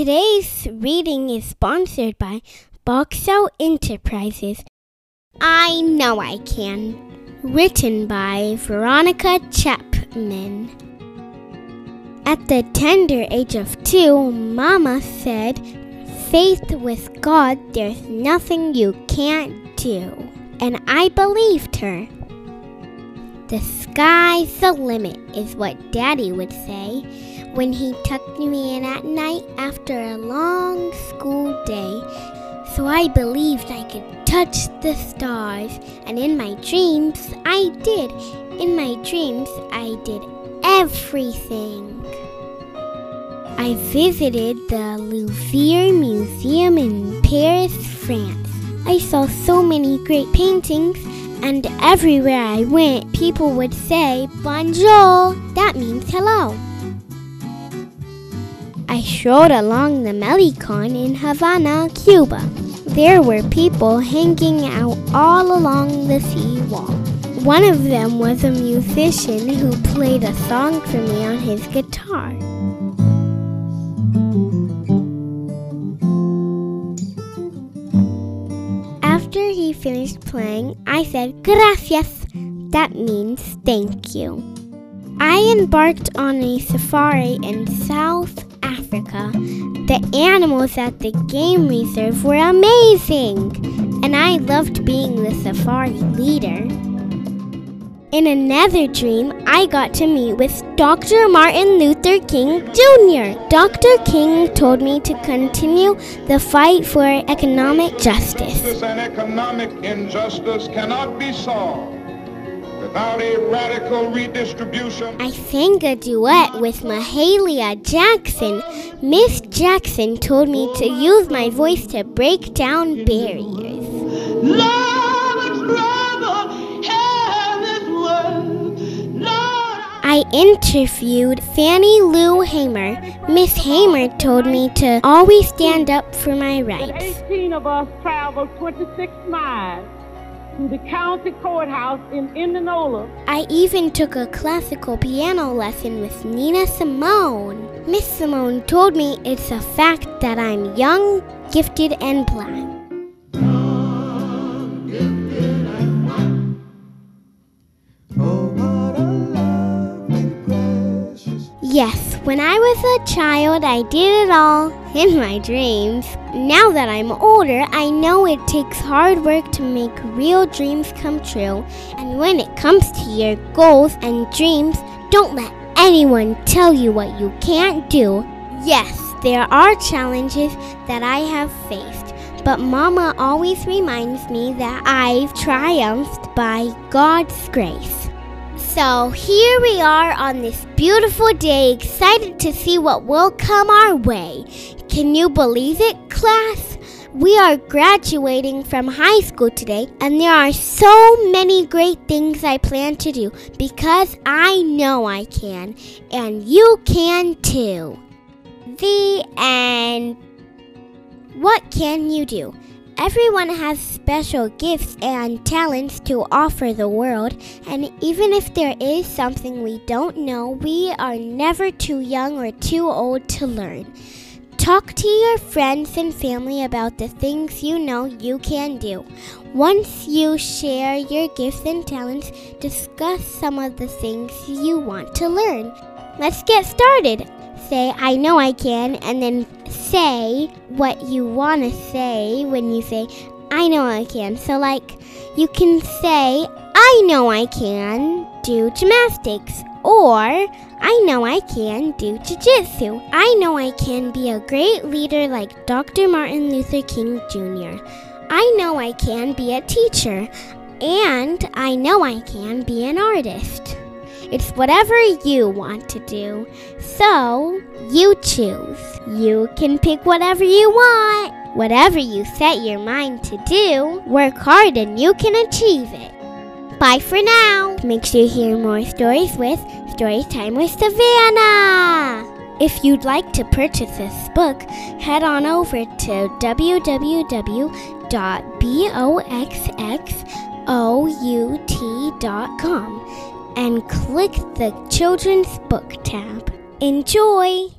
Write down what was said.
Today's reading is sponsored by Boxell Enterprises. I Know I Can. Written by Veronica Chapman. At the tender age of two, Mama said, Faith with God, there's nothing you can't do. And I believed her. The sky's the limit, is what Daddy would say when he tucked me in at night after a long school day. So I believed I could touch the stars, and in my dreams, I did. In my dreams, I did everything. I visited the Louvre Museum in Paris, France. I saw so many great paintings, and everywhere I went, people would say, Bonjour! That means I strolled along the Malecon in Havana, Cuba. There were people hanging out all along the seawall. One of them was a musician who played a song for me on his guitar. After he finished playing, I said, Gracias. That means thank you. I embarked on a safari in South Africa. The animals at the game reserve were amazing, and I loved being the safari leader. In another dream, I got to meet with Dr. Martin Luther King Jr. Dr. King told me to continue the fight for economic justice. Economic injustice cannot be solved without a radical redistribution. I sang a duet with Mahalia Jackson. Miss Jackson told me to use my voice to break down barriers. Love and trouble this world. I interviewed Fannie Lou Hamer. Miss Hamer told me to always stand up for my rights. 18 of us traveled 26 miles to the county courthouse in Indianola. I even took a classical piano lesson with Nina Simone. Miss Simone told me it's a fact that I'm young, gifted, and black. Yes, when I was a child, I did it all in my dreams. Now that I'm older, I know it takes hard work to make real dreams come true. And when it comes to your goals and dreams, don't let anyone tell you what you can't do. Yes, there are challenges that I have faced, but Mama always reminds me that I've triumphed by God's grace. So here we are on this beautiful day, excited to see what will come our way. Can you believe it, class? We are graduating from high school today, and there are so many great things I plan to do because I know I can, and you can too. The end. What can you do? Everyone has special gifts and talents to offer the world, and even if there is something we don't know, we are never too young or too old to learn. Talk to your friends and family about the things you know you can do. Once you share your gifts and talents, discuss some of the things you want to learn. Let's get started. Say, I know I can, and then say what you want to say when you say, I know I can. So, like, you can say, I know I can do gymnastics, or I know I can do jujitsu. I know I can be a great leader like Dr. Martin Luther King Jr. I know I can be a teacher, and I know I can be an artist. It's whatever you want to do. So, you choose. You can pick whatever you want. Whatever you set your mind to do, work hard and you can achieve it. Bye for now. Make sure you hear more stories with Storytime with Savannah. If you'd like to purchase this book, head on over to www.boxxout.com and click the Children's Book tab. Enjoy!